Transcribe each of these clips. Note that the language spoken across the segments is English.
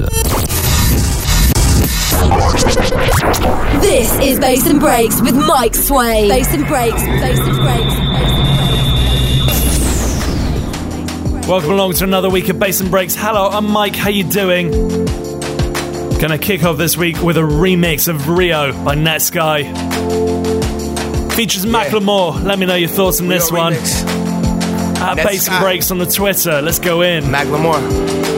Listen. This is Bass and Breaks with Mike Sway. Bass and Breaks, Bass and Breaks. Welcome along to another week of Bass and Breaks. Hello, I'm Mike. How you doing? Gonna kick off this week with a remix of Rio by Netsky. Features Macklemore. Let me know your thoughts on this Rio one. remix. At Netsky. Bass and Breaks on the Twitter. Let's go in. Macklemore.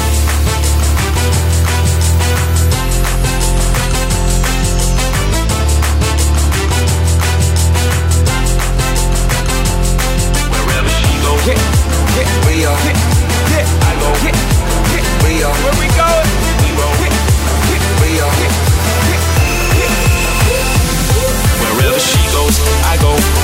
Rio. Get, get, I go, get, get, Rio. Where we going? We roll. Rio. Wherever she goes, I go,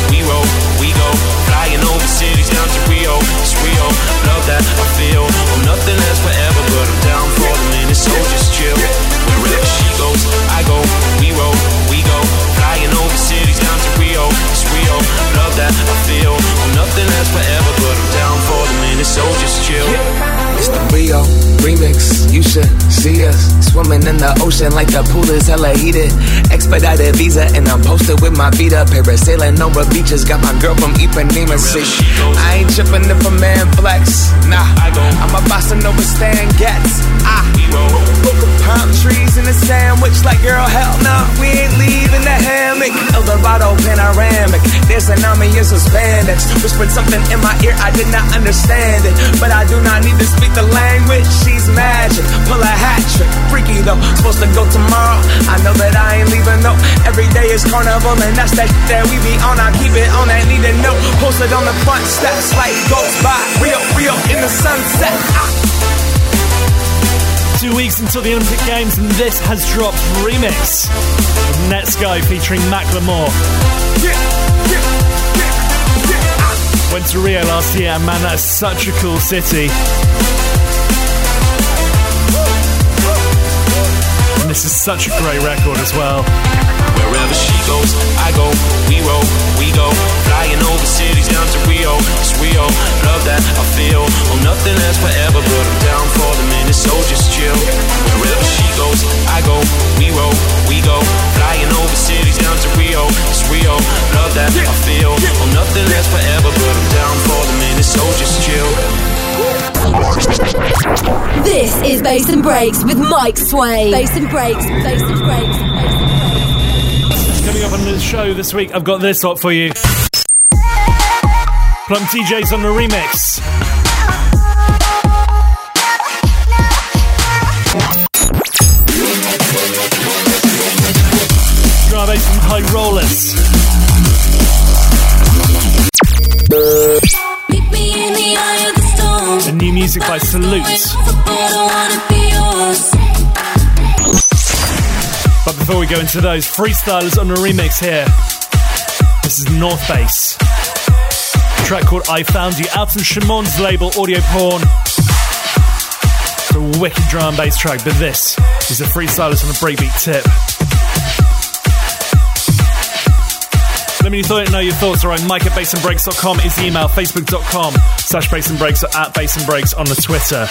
so just chill. Rio remix. You should see us swimming in the ocean like the pool is hella heated. Expedited visa and I'm posted with my feet up. Parasailing over beaches. Got my girl from Ipanema. See, I ain't tripping if a man flex. Nah, I'm a boss and over Stan Getz. Ah, palm trees in the sandwich. Like girl, hell no, we ain't leaving the hammock. Eldorado panoramic. There's an army of spandex. Whispered something in my ear. I did not understand it, but I do not need to speak the language. She's magic. Pull a hat trick. Freaky though. Supposed to go tomorrow. I know that I ain't leaving though. Every day is carnival and that's that that we be on. I keep it on that need to know. Posted on the front steps like goes by. Rio, Rio in the sunset. Ah. Two weeks until the Olympic Games, and this has dropped remix of Netsky featuring Macklemore. Yeah. Ah. Went to Rio last year, and man, that is such a cool city. And this is such a great record as well. Wherever she goes, I go, we roll, we go. Flying over cities down to Rio. Love that I feel. Oh, nothing lasts forever, but I'm down for the minute, so just chill. Wherever she goes, I go, we roll, we go. Flying over cities down to Rio. Love that I feel. Oh, nothing lasts forever, but I'm down for the minute, so just chill. This is Bass and Breaks with Mike Sway. Bass and Breaks, Bass and Breaks, Bass and Breaks. Coming up on the show this week, I've got this lot for you. Plump DJ's on the remix. Bass from High Rollers. Meet me in the eye of the storm. And new music by Salute. Before we go into those, freestylers on the remix here. This is North Face. Track called I Found You, out on Shimon's label Audio Porn. It's a wicked drum and bass track, but this is a freestylers on the breakbeat tip. Let me know know your thoughts. All right, Mike at bassandbreaks.com is the email, facebook.com slash bassandbreaks or at bassandbreaks on the Twitter.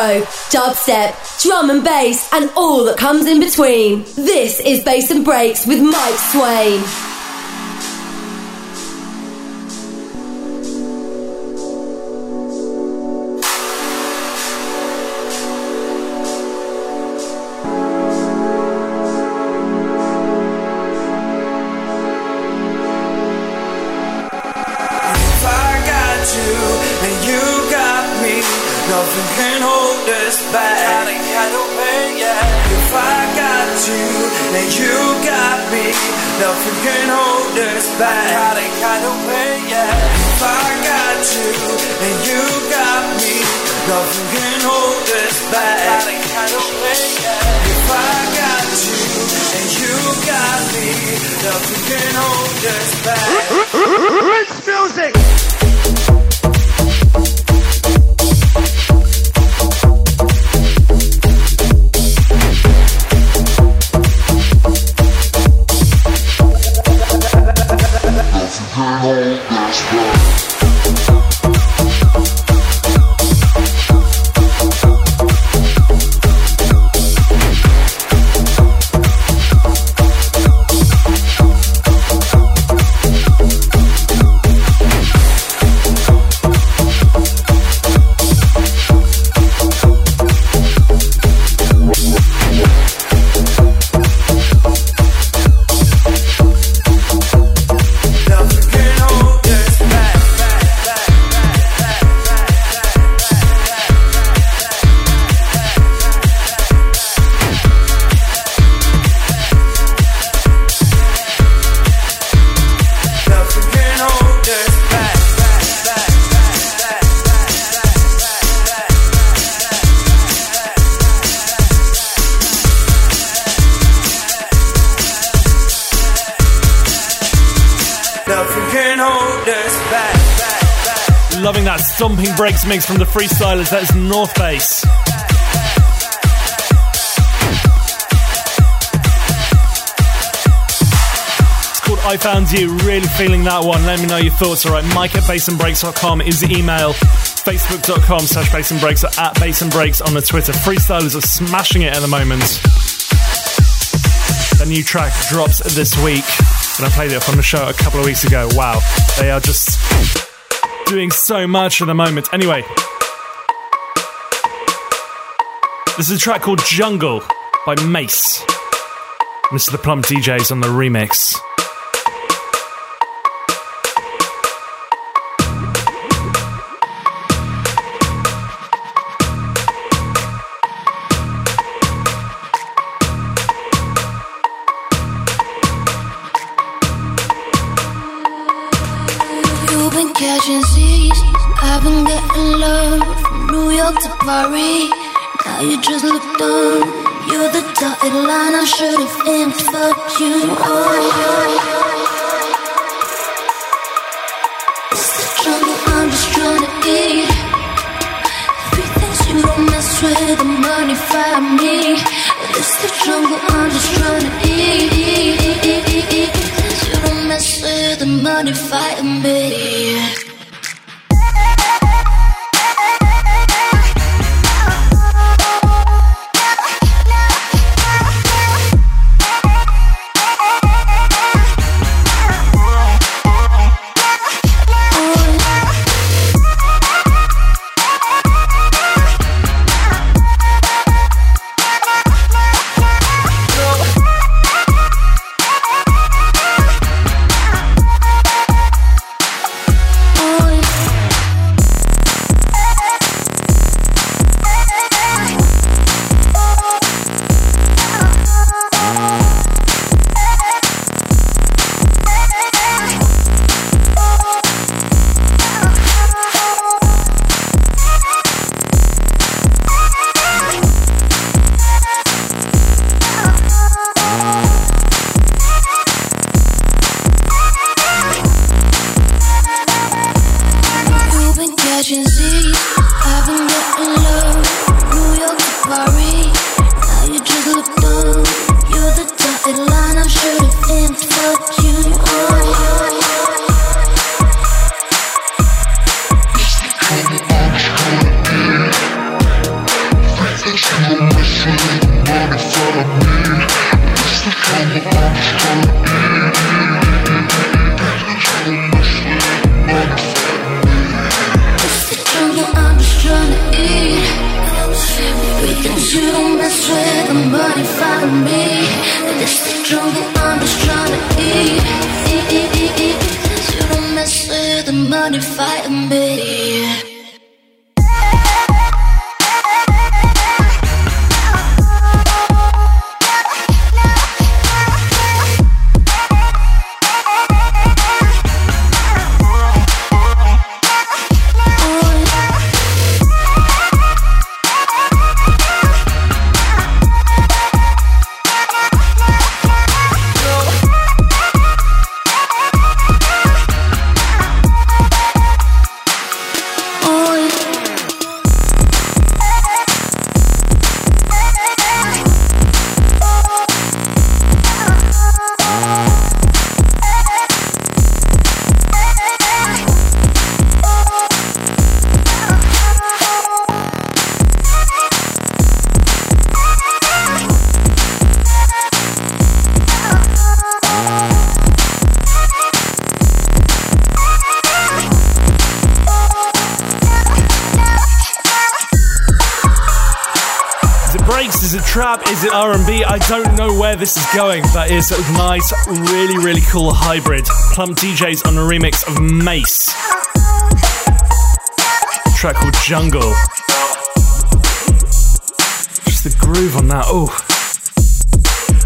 Electro, dubstep, drum and bass, and all that comes in between. This is Bass and Breaks with Mike Sway. Breaks mix from the freestylers. That is North Face. It's called I Found You. Really feeling that one. Let me know your thoughts. All right, Mike at bassandbreaks.com is the email. Facebook.com slash bass and breaks or at bass and breaks on the Twitter. Freestylers are smashing it at the moment. The new track drops this week. And I played it off on the show a couple of weeks ago. Wow. They are just doing so much at the moment. Anyway, this is a track called Jungle by Mace. This is the Plump DJs on the remix. Paris. Now you just look dumb. You're the dotted line I should have aimed for you. Oh. It's the jungle I'm just trying to eat. Three things you don't mess with the money find me. It's the jungle I'm just trying to eat. Things you don't mess with the money fighting me. I don't know where this is going, but it's a nice, really, really cool hybrid. Plump DJs on a remix of Mace. A track called Jungle. Just the groove on that. Oh.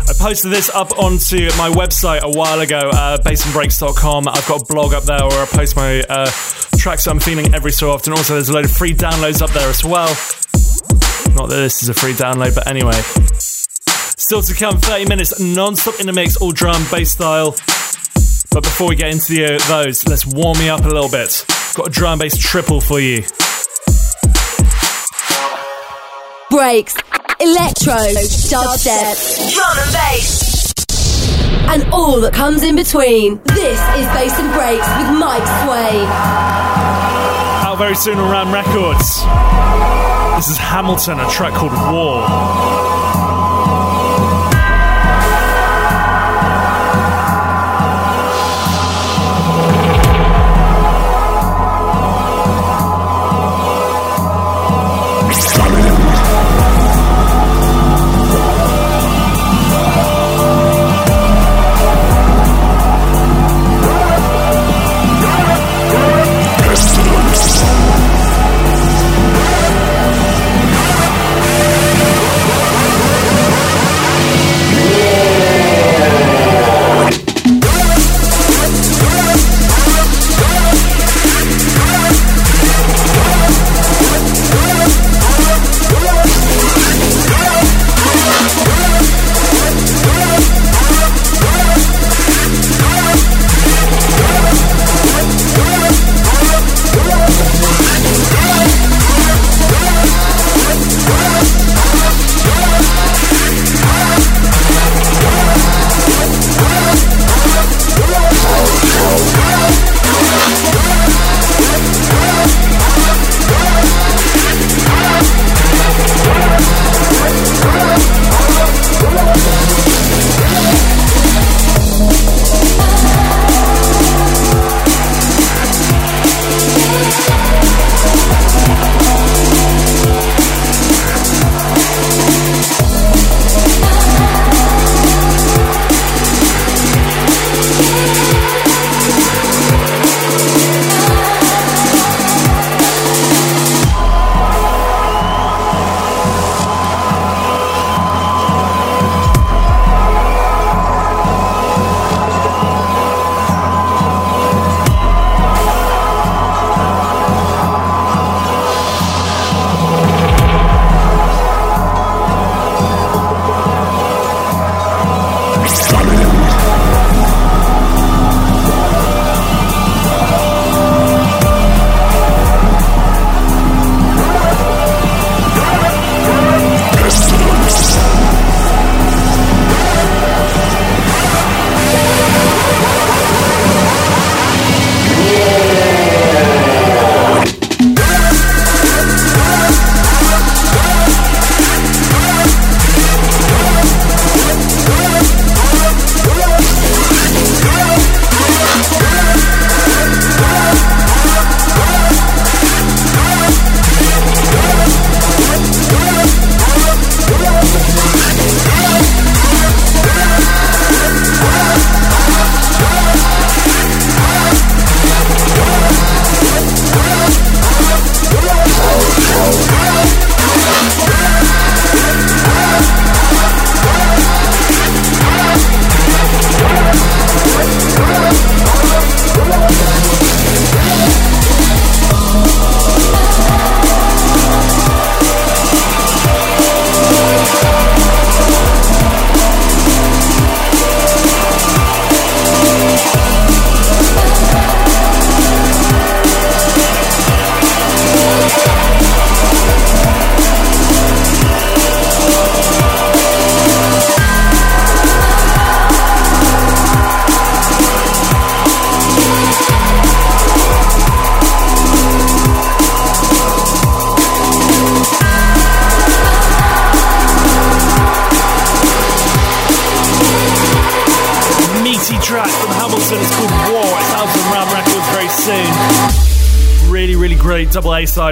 I posted this up onto my website a while ago, uh, bassandbreaks.com. I've got a blog up there where I post my uh, tracks I'm feeling every so often. Also, there's a load of free downloads up there as well. Not that this is a free download, but anyway. Still to come 30 minutes non stop in the mix, all drum, bass style. But before we get into the, uh, those, let's warm me up a little bit. Got a drum bass triple for you. Breaks, electro, dubstep, drum and bass, and all that comes in between. This is Bass and Breaks with Mike Sway. Out very soon on Ram Records. This is Hamilton, a track called War.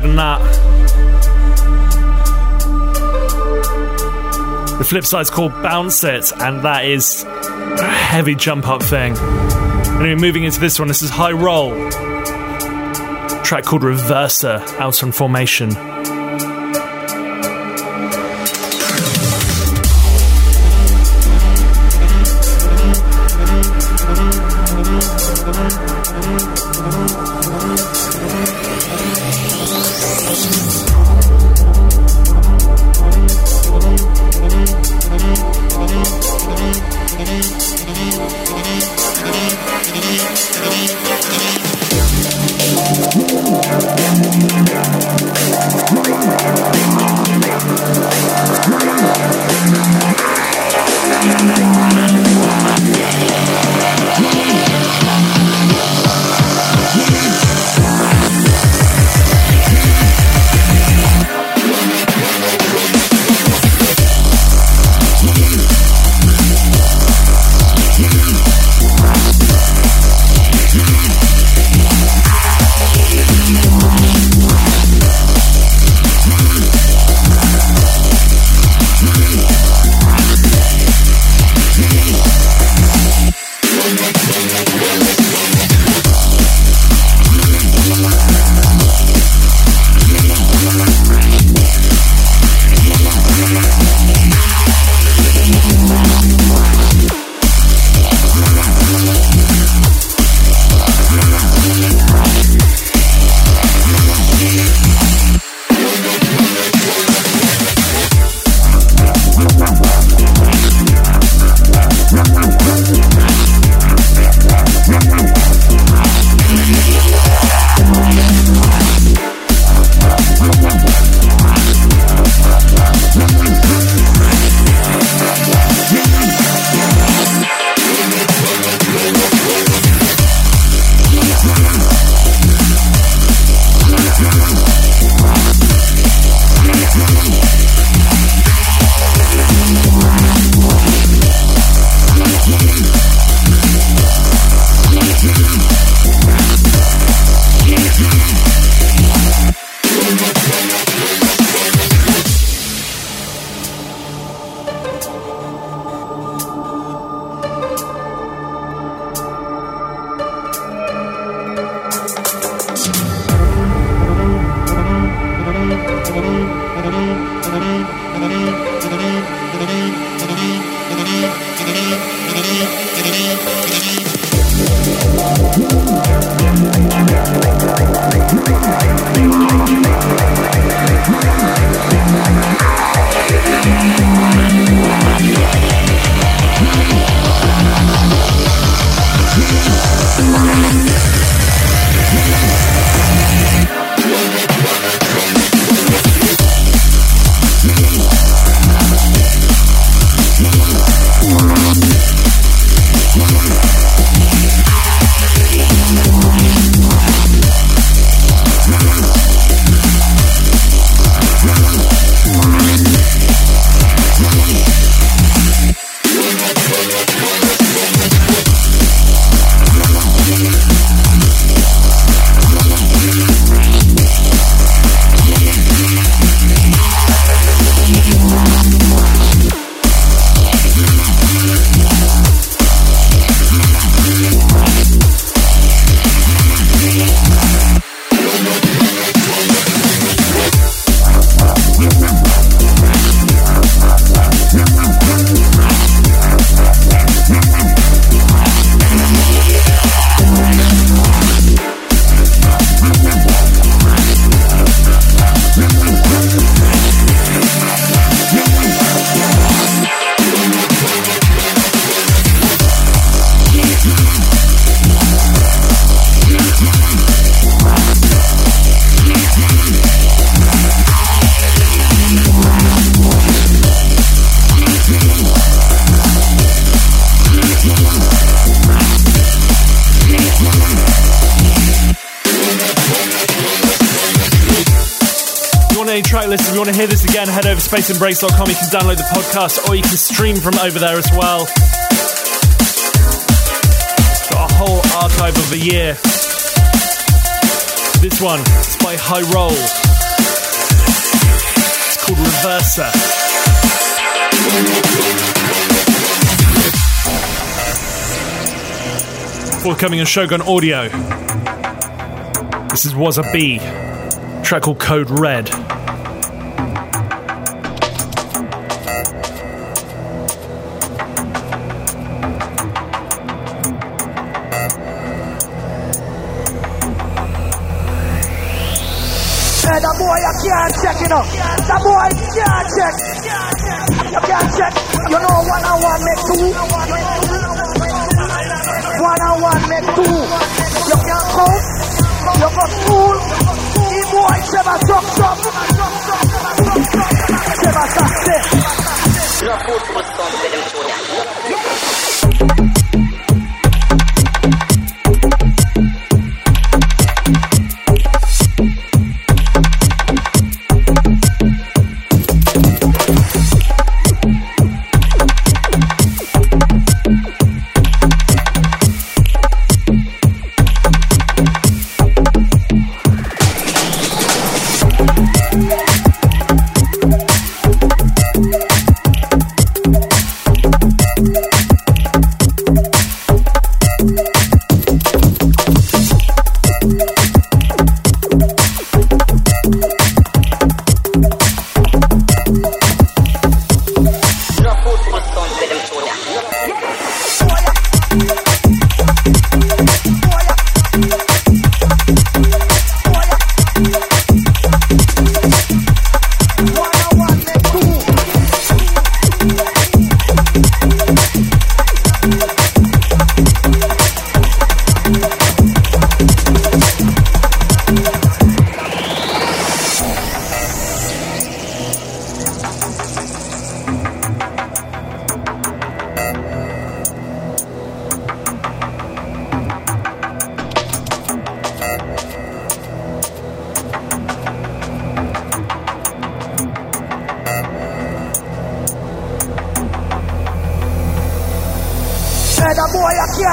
Side on that. The flip side's called Bounce It, and that is a heavy jump up thing. Anyway, moving into this one, this is High Roll. track called Reverser, out on Formation. bassandbreaks.com. You can download the podcast or you can stream from over there as well. Got a whole archive of the year. This one is by High Roll. It's called Reverser. Forthcoming on Shogun Audio. This is Was a. Track called Code Red. You know. That boy can't check. You can't check. You know, one and one make two. One and one make two. You can't count. You go school. He boy, Seba suck suck. Seba suck step.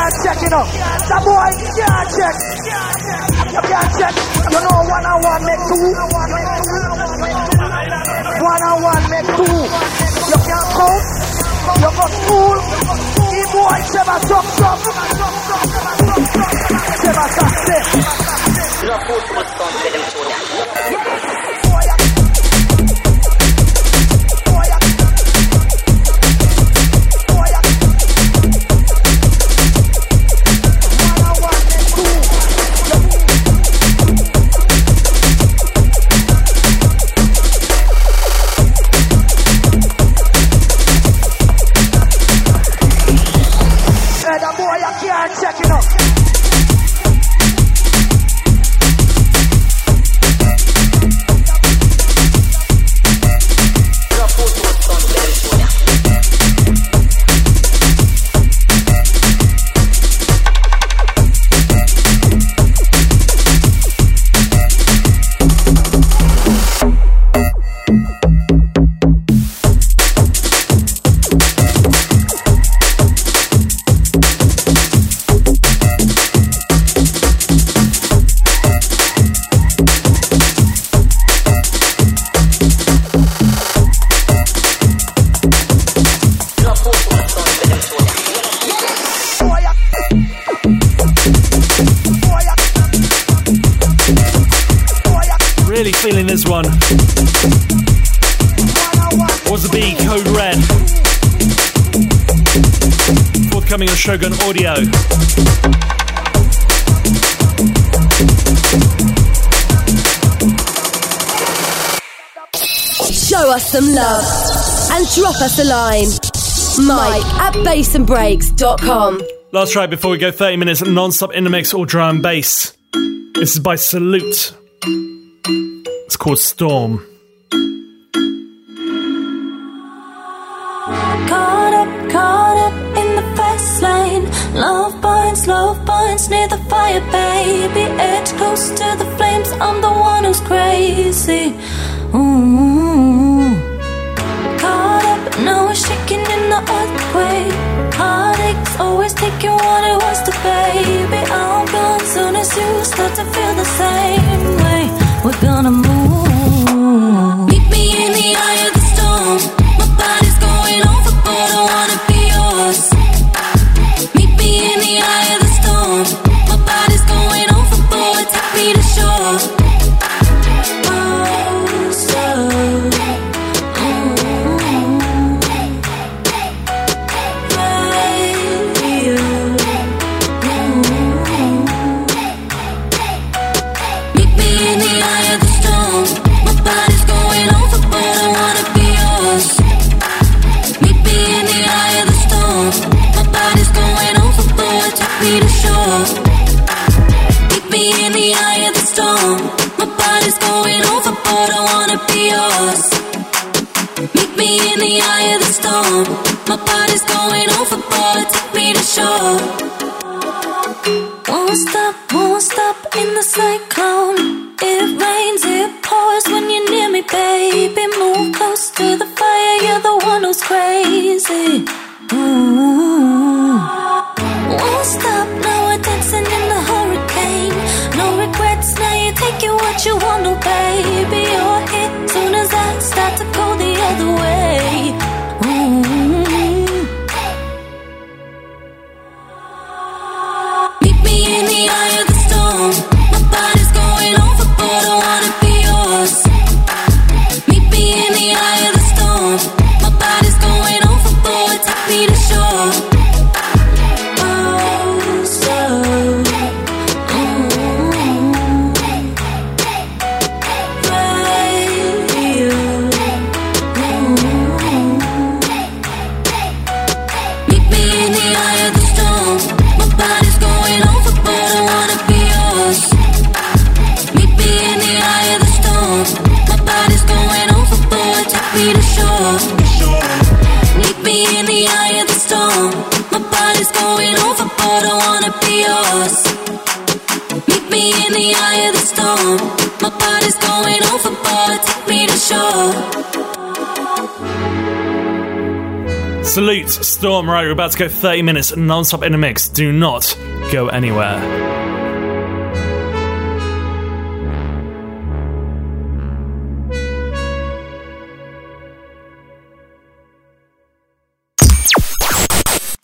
Can't check, you know. That boy can't check. You can't check. You know, one and one make two. One and one make two. You can't count. You go school. He boy, Seba suck suck. Seba suck step. Hey, Shogun Audio. Show us some love and drop us a line. Mike at bassandbreaks.com. Last track before we go 30 minutes non-stop in the mix or drum and bass. This is by Salute. It's called Storm. Caught up, caught up Love binds, love binds near the fire, baby. Edge close to the flames. I'm the one who's crazy. Ooh. Caught up, now we're shaking in the earthquake. Heartaches always you on it was the baby. I'm gone soon as you start to feel the same way. We're gonna Meet me in the eye of the storm. My body's going overboard. Take me to shore. Won't stop, won't stop in the cyclone. It rains, it pours when you're near me, baby. Move close to the fire, you're the one who's crazy. Ooh. Won't stop, now we're dancing in the hurricane. No regrets, now you take it what you want, oh baby. You're here the way. The eye of the storm. My body's going overboard. Take me to shore. Salute, Storm. Right, we're about to go 30 minutes non stop in a mix. Do not go anywhere.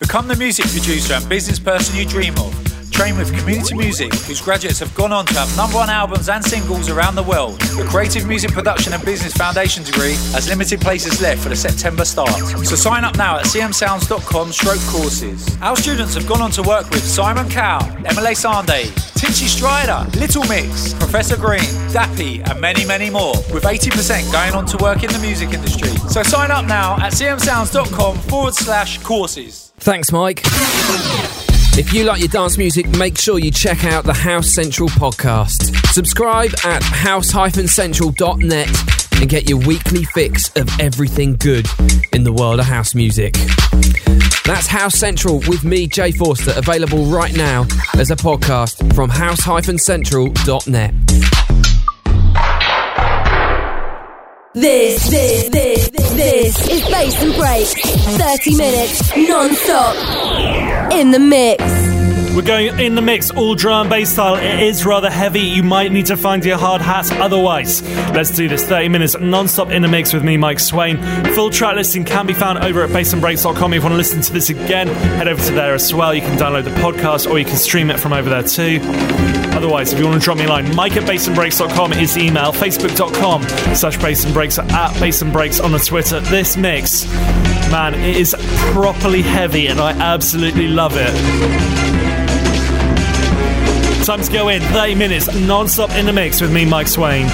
Become the music producer and business person you dream of. Train with Community Music, whose graduates have gone on to have number one albums and singles around the world. The Creative Music Production and Business Foundation degree has limited places left for the September start. So sign up now at cmsounds.com stroke courses. Our students have gone on to work with Simon Cowell, Emeli Sandé, Tinchy Stryder, Little Mix, Professor Green, Dappy, and many, many more, with 80% going on to work in the music industry. So sign up now at cmsounds.com forward slash courses. Thanks, Mike. If you like your dance music, make sure you check out the House Central podcast. Subscribe at house-central.net and get your weekly fix of everything good in the world of house music. That's House Central with me, Jay Forster, available right now as a podcast from house-central.net. This, this, this, this is Bass and Break. 30 minutes non-stop. In the mix. We're going in the mix, all drum and bass style. It is rather heavy. You might need to find your hard hat otherwise. Let's do this 30 minutes non stop in the mix with me, Mike Sway. Full track listing can be found over at bassandbreaks.com. If you want to listen to this again, head over to there as well. You can download the podcast or you can stream it from over there too. Otherwise, if you want to drop me a line, mike at bassandbreaks.com is the email, facebook.com slash bassandbreaks, at bassandbreaks on the Twitter. This mix, man, it is properly heavy and I absolutely love it. Time to go in 30 minutes non stop in the mix with me, Mike Sway.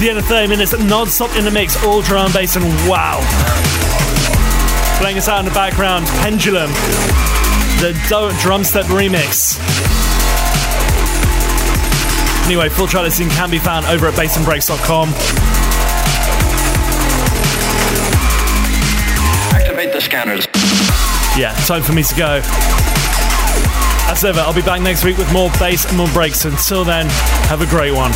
The end of 30 minutes, non-stop in the mix, all drum bass, and wow. Playing us out in the background, Pendulum, the drum step remix. Anyway, full track listing can be found over at bassandbreaks.com. Activate the scanners. Yeah, time for me to go. As ever, I'll be back next week with more bass and more breaks. Until then, have a great one.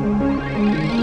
Música